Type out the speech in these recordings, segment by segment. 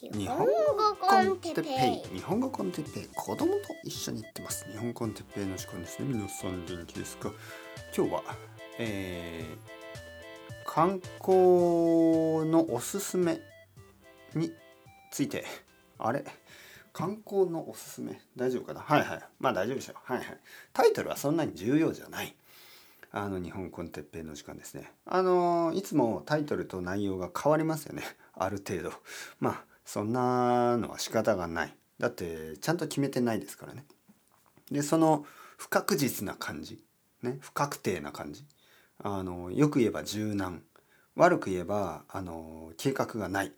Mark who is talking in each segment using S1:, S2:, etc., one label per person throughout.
S1: 日本語コンテッペイ。日本語コンテッペイ。子供と一緒に行ってます。日本コンテッペイの時間ですね。皆さん元気ですか？今日は、えー、観光のおすすめについて。あれ？観光のおすすめ。大丈夫かな？はいはい。まあ大丈夫でしょう。はいはい。タイトルはそんなに重要じゃない。あの日本コンテッペイの時間ですね。あのいつもタイトルと内容が変わりますよね。ある程度。まあそんなのは仕方がない。だってちゃんと決めてないですからね。でその不確実な感じね不確定な感じ。あのよく言えば柔軟。悪く言えばあの計画がない。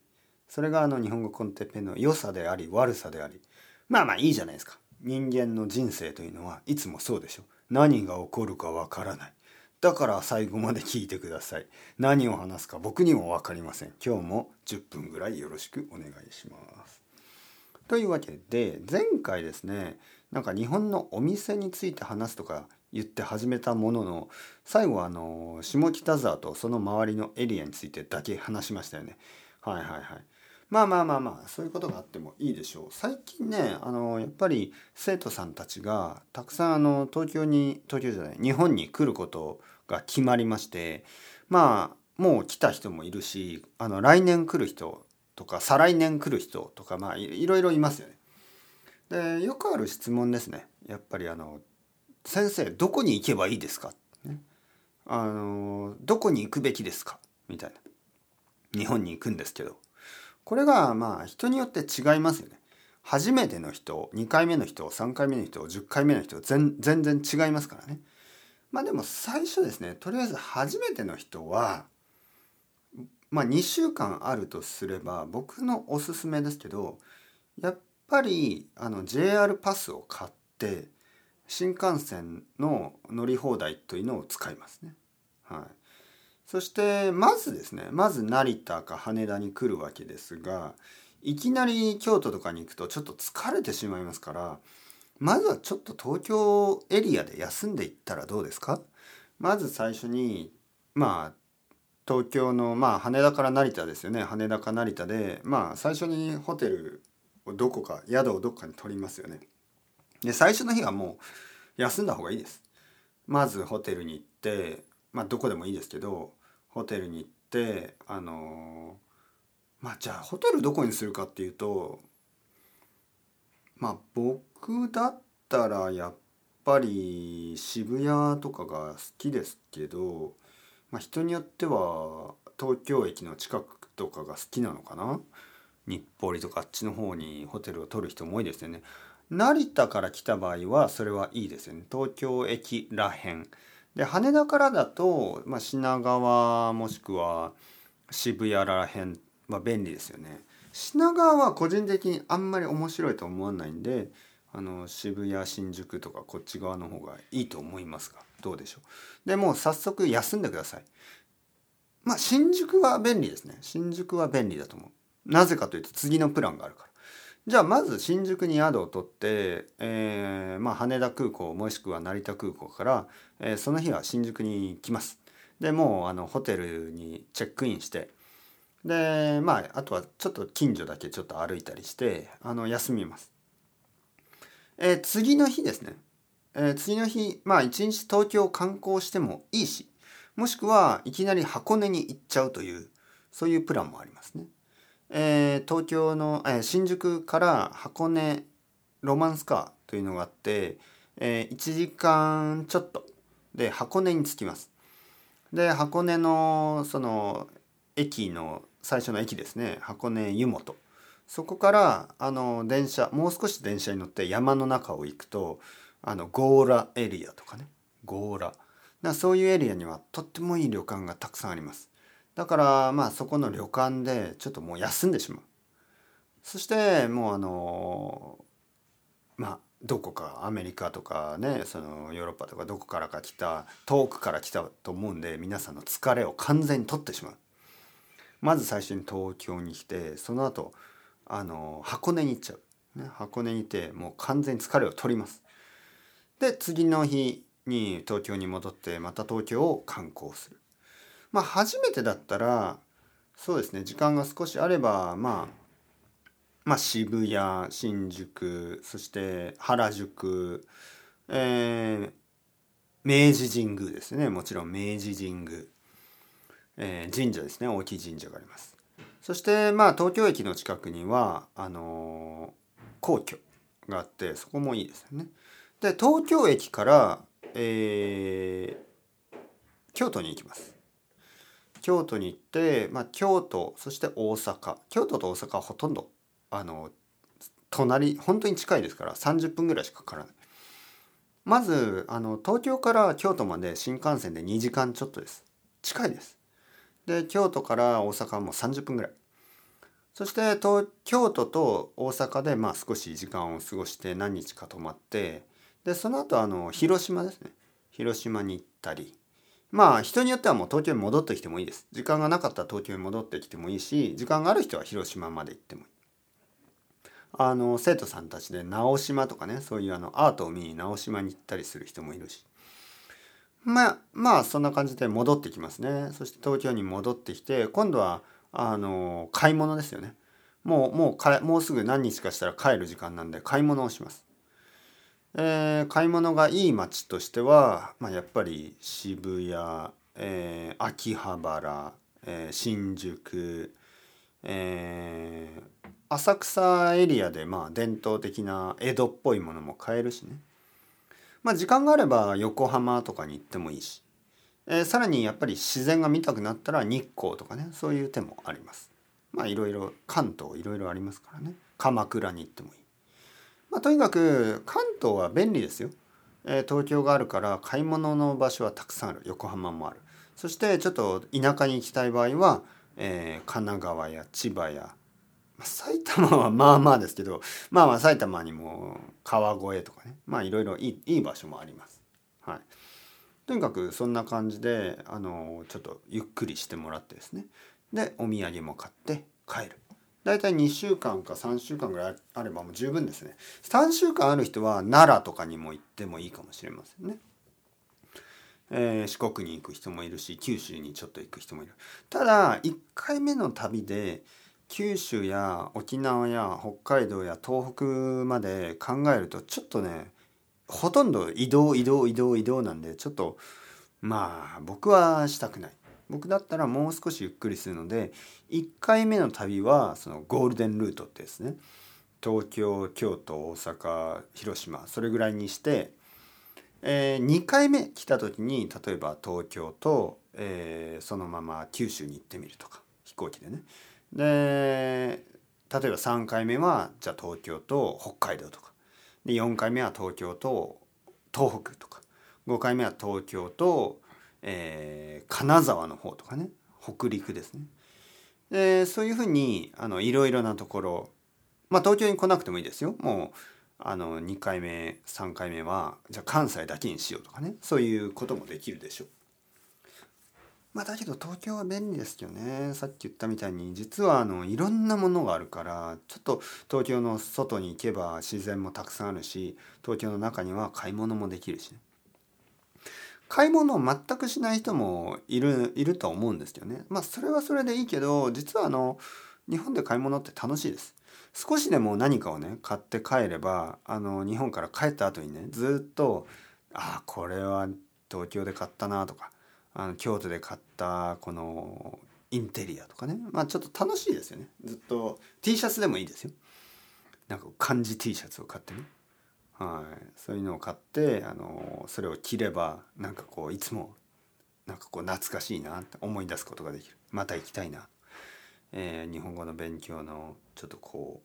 S1: それがあの日本語コンテッペの良さであり悪さであり。まあまあいいじゃないですか。人間の人生というのはいつもそうでしょ。何が起こるかわからない。だから最後まで聞いてください。何を話すか僕にも分かりません。今日も10分ぐらいよろしくお願いします。というわけで前回ですねなんか日本のお店について話すとか言って始めたものの最後はあの下北沢とその周りのエリアについてだけ話しましたよね。はいはいはい。まあまあまあまあそういうことがあってもいいでしょう最近ねあのやっぱり生徒さんたちがたくさんあの東京に東京じゃない日本に来ることが決まりましてまあもう来た人もいるしあの来年来る人とか再来年来る人とかまあいろいろいますよね。でよくある質問ですねやっぱりあの「先生どこに行けばいいですか?」ねあの「どこに行くべきですか?」みたいな日本に行くんですけどこれがまあ人によって違いますよね。初めての人2回目の人3回目の人10回目の人全然違いますからね。まあでも最初ですねとりあえず初めての人はまあ2週間あるとすれば僕のおすすめですけどやっぱりあの JR パスを買って新幹線の乗り放題というのを使いますね。はい、そしてまずですねまず成田か羽田に来るわけですがいきなり京都とかに行くとちょっと疲れてしまいますからまずはちょっと東京エリアで休んでいったらどうですか？まず最初にまあ東京のまあ羽田から成田ですよね羽田か成田でまあ最初にホテルをどこか宿をどっかに取りますよね。で最初の日はもう休んだ方がいいです。まずホテルに行ってまあどこでもいいですけどホテルに行ってあのまあじゃあホテルどこにするかっていうとまあ僕だったらやっぱり渋谷とかが好きですけど、まあ、人によっては東京駅の近くとかが好きなのかな？日暮里とかあっちの方にホテルを取る人も多いですよね。成田から来た場合はそれはいいですよね。東京駅らへん。で羽田からだと、まあ、品川もしくは渋谷らへんは便利ですよね。品川は個人的にあんまり面白いと思わないんであの渋谷新宿とかこっち側の方がいいと思いますがどうでしょう。でもう早速休んでください。まあ新宿は便利ですね。新宿は便利だと思う。なぜかというと次のプランがあるから。じゃあまず新宿に宿を取って、えー、まあ、羽田空港もしくは成田空港から、えー、その日は新宿に来ますでもうあのホテルにチェックインしてでまああとはちょっと近所だけちょっと歩いたりしてあの休みます。えー、次の日ですね、えー、次の日まあ一日東京を観光してもいいしもしくはいきなり箱根に行っちゃうというそういうプランもありますね。えー、東京の、え新宿から箱根ロマンスカーというのがあって、え1時間ちょっとで箱根に着きます。で箱根のその駅の最初の駅ですね。箱根湯本。そこからあの電車もう少し電車に乗って山の中を行くとあの強羅エリアとかね。強羅だそういうエリアにはとってもいい旅館がたくさんあります。だからまあそこの旅館でちょっともう休んでしまう。そしてもうあのまあどこかアメリカとかねそのヨーロッパとかどこからか来た遠くから来たと思うんで皆さんの疲れを完全に取ってしまう。まず最初に東京に来てその後あの箱根に行っちゃう、ね、箱根にいてもう完全に疲れを取ります。で次の日に東京に戻ってまた東京を観光する。まあ初めてだったらそうですね時間が少しあればまあまあ、渋谷新宿そして原宿、えー、明治神宮ですねもちろん明治神宮、えー、神社ですね大きい神社があります。そしてまあ東京駅の近くにはあのー、皇居があってそこもいいですよね。で東京駅から、えー、京都に行きます。京都に行って、まあ、京都そして大阪。京都と大阪はほとんどあの隣本当に近いですから30分ぐらいしかかからない。まずあの東京から京都まで新幹線で2時間ちょっとです。近いです。で京都から大阪はもう30分ぐらい。そして東京都と大阪でまあ少し時間を過ごして何日か泊まってでその後あの広島ですね。広島に行ったりまあ人によってはもう東京に戻ってきてもいいです。時間がなかったら東京に戻ってきてもいいし時間がある人は広島まで行ってもいい。あの生徒さんたちで直島とかねそういうあのアートを見に直島に行ったりする人もいるし。まあまあそんな感じで戻ってきますね。そして東京に戻ってきて今度はあの買い物ですよね。もうもうかもうすぐ何日かしたら帰る時間なんで買い物をします。えー、買い物がいい街としては、まあ、やっぱり渋谷、えー、秋葉原、えー、新宿、えー、浅草エリアでまあ伝統的な江戸っぽいものも買えるしね。まあ時間があれば横浜とかに行ってもいいし、えー、さらにやっぱり自然が見たくなったら日光とかねそういう手もあります。まあいろいろ関東いろいろありますからね。鎌倉に行ってもいい。まあ、とにかく関東は便利ですよ、えー、東京があるから買い物の場所はたくさんある。横浜もある。そしてちょっと田舎に行きたい場合は、えー、神奈川や千葉や埼玉は まあまあですけどまあまあ埼玉にも川越とかね。まあいろいろいいいい場所もあります。はい、とにかくそんな感じであのちょっとゆっくりしてもらってですね。でお土産も買って帰る。大体2週間か3週間ぐらいあればもう十分ですね。3週間ある人は奈良とかにも行ってもいいかもしれませんね。えー、四国に行く人もいるし九州にちょっと行く人もいる。ただ1回目の旅で九州や沖縄や北海道や東北まで考えるとちょっとねほとんど移動移動移動移動なんでちょっとまあ僕はしたくない僕だったらもう少しゆっくりするので1回目の旅はそのゴールデンルートってですね。東京京都大阪広島それぐらいにして、えー、2回目来た時に例えば東京と、えー、そのまま九州に行ってみるとか飛行機でね。で例えば3回目はじゃあ東京と北海道とか。で4回目は東京と東北とか。5回目は東京とえー、金沢の方とかね北陸ですね。でそういうふうにあのいろいろなところまあ東京に来なくてもいいですよ。もうあの2回目3回目はじゃあ関西だけにしようとかね。そういうこともできるでしょう。まあだけど東京は便利ですよね。さっき言ったみたいに実はあのいろんなものがあるからちょっと東京の外に行けば自然もたくさんあるし東京の中には買い物もできるしね。買い物を全くしない人もいるいると思うんですよね。まあそれはそれでいいけど実はあの日本で買い物って楽しいです。少しでも何かをね買って帰ればあの日本から帰った後にねずっとああこれは東京で買ったなとかあの京都で買ったこのインテリアとかねまあちょっと楽しいですよねずっと T シャツでもいいですよなんか漢字 T シャツを買ってねはい、そういうのを買ってあのそれを着ればなんかこういつもなんかこう懐かしいなって思い出すことができるまた行きたいな、えー、日本語の勉強のちょっとこ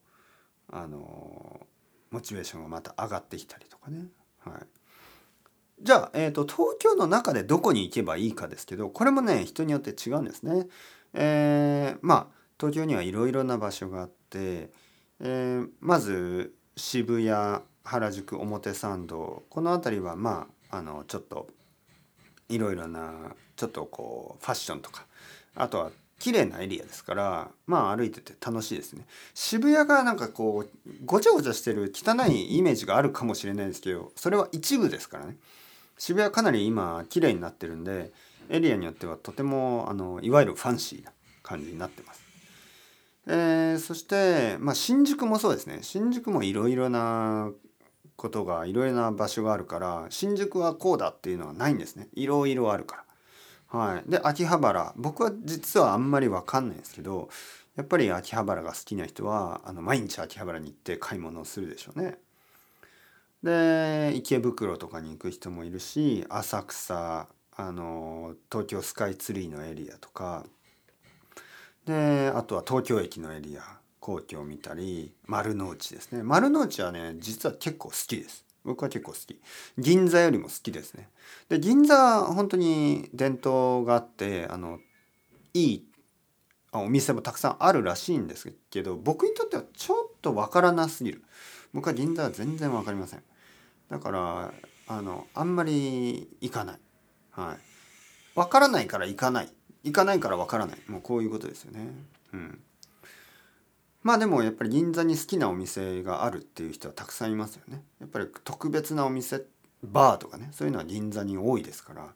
S1: うあのモチベーションがまた上がってきたりとかね。はいじゃあ、えーと、東京の中でどこに行けばいいかですけどこれもね人によって違うんですね。えー、まあ東京にはいろいろな場所があって、えー、まず渋谷原宿表参道。この辺りはまああのちょっといろいろなちょっとこうファッションとかあとは綺麗なエリアですからまあ歩いてて楽しいですね。渋谷がなんかこうごちゃごちゃしてる汚いイメージがあるかもしれないですけどそれは一部ですからね。渋谷かなり今綺麗になってるんでエリアによってはとてもあのいわゆるファンシーな感じになってます。えー、そして、まあ、新宿もそうですね。新宿もいろいろなことがいろいろな場所があるから新宿はこうだっていうのはないんですねいろいろあるから。はい、で秋葉原僕は実はあんまり分かんないんですけどやっぱり秋葉原が好きな人はあの毎日秋葉原に行って買い物をするでしょうね。で池袋とかに行く人もいるし浅草あの東京スカイツリーのエリアとかであとは東京駅のエリア皇居を見たり丸の内ですね。丸の内はね実は結構好きです。僕は結構好き。銀座よりも好きですね。で銀座は本当に伝統があってあのいいお店もたくさんあるらしいんですけど僕にとってはちょっとわからなすぎる。僕は銀座は全然わかりません。だからあのあんまり行かない。はい。わからないから行かない。行かないからわからない。もうこういうことですよね。うん。まあでもやっぱり銀座に好きなお店があるっていう人はたくさんいますよね。やっぱり特別なお店バーとかねそういうのは銀座に多いですからや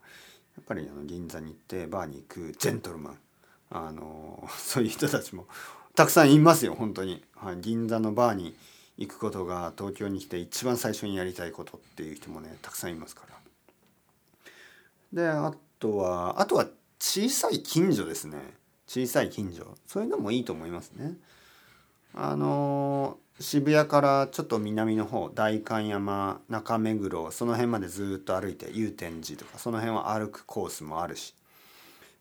S1: っぱりあの銀座に行ってバーに行くジェントルマンあの そういう人たちもたくさんいますよ本当に、はい、銀座のバーに行くことが東京に来て一番最初にやりたいことっていう人もねたくさんいますから。であとはあとは小さい近所ですね。小さい近所。そういうのもいいと思いますね。あの渋谷からちょっと南の方代官山中目黒その辺までずっと歩いて祐天寺とかその辺は歩くコースもあるし、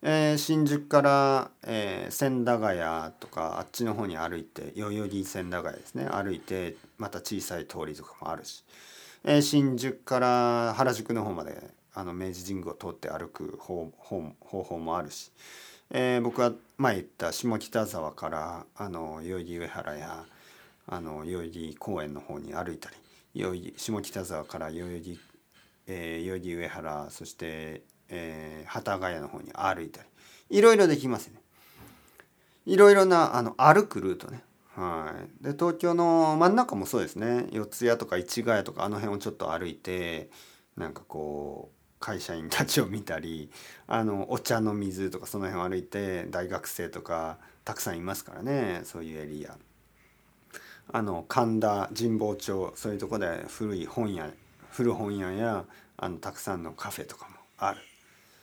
S1: えー、新宿から、えー、千駄ヶ谷とかあっちの方に歩いて代々木千駄ヶ谷ですね。歩いてまた小さい通りとかもあるし、えー、新宿から原宿の方まであの明治神宮を通って歩く方法もあるし、えー、僕は前言った下北沢からあの代々木上原やあの代々木公園の方に歩いたり代々木下北沢から代々木、えー、代々木上原そして、えー、幡ヶ谷の方に歩いたりいろいろできますね。いろいろなあの歩くルートね。はい、で東京の真ん中もそうですね四谷とか市ヶ谷とかあの辺をちょっと歩いてなんかこう会社員たちを見たりあのお茶の水とかその辺を歩いて大学生とかたくさんいますからねそういうエリア。あの神田神保町そういうとこで古い本屋古本屋やあのたくさんのカフェとかもある。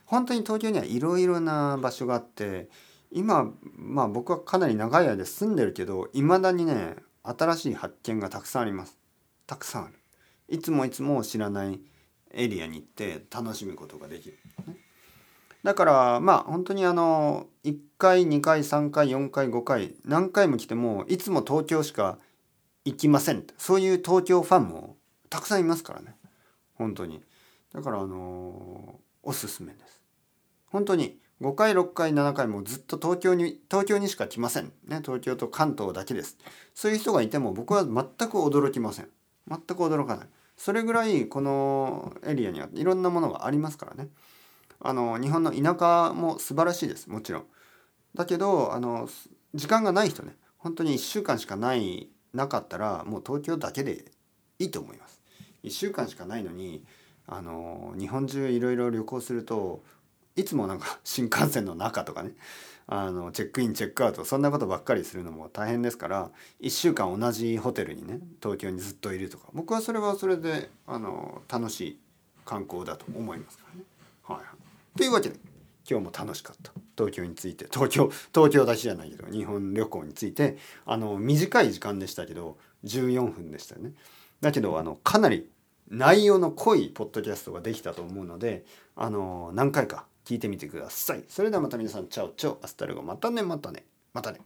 S1: 本当に東京にはいろいろな場所があって今まあ僕はかなり長い間住んでるけどいまだにね新しい発見がたくさんあります。たくさんある。いつもいつも知らないエリアに行って楽しむことができる、だからまあ本当にあの1回2回3回4回5回何回も来てもいつも東京しか行きません。そういう東京ファンもたくさんいますからね。本当に。だからあのおすすめです。本当に5回6回7回もずっと東京に東京にしか来ません。ね東京と関東だけです。そういう人がいても僕は全く驚きません。全く驚かない。それぐらいこのエリアにはいろんなものがありますからね。あの日本の田舎も素晴らしいですもちろん。だけどあの時間がない人ね。本当に1週間しかないなかったらもう東京だけでいいと思います。1週間しかないのにあの日本中いろいろ旅行するといつもなんか新幹線の中とかね。あのチェックインチェックアウトそんなことばっかりするのも大変ですから1週間同じホテルにね東京にずっといるとか僕はそれはそれであの楽しい観光だと思いますからね。はい、というわけで今日も楽しかった東京について東京東京だけじゃないけど日本旅行についてあの短い時間でしたけど14分でしたよね。だけどあのかなり内容の濃いポッドキャストができたと思うのであの何回か聞いてみてください。それではまた皆さん、 ciao ciao、hasta luego、またね、またね、またね。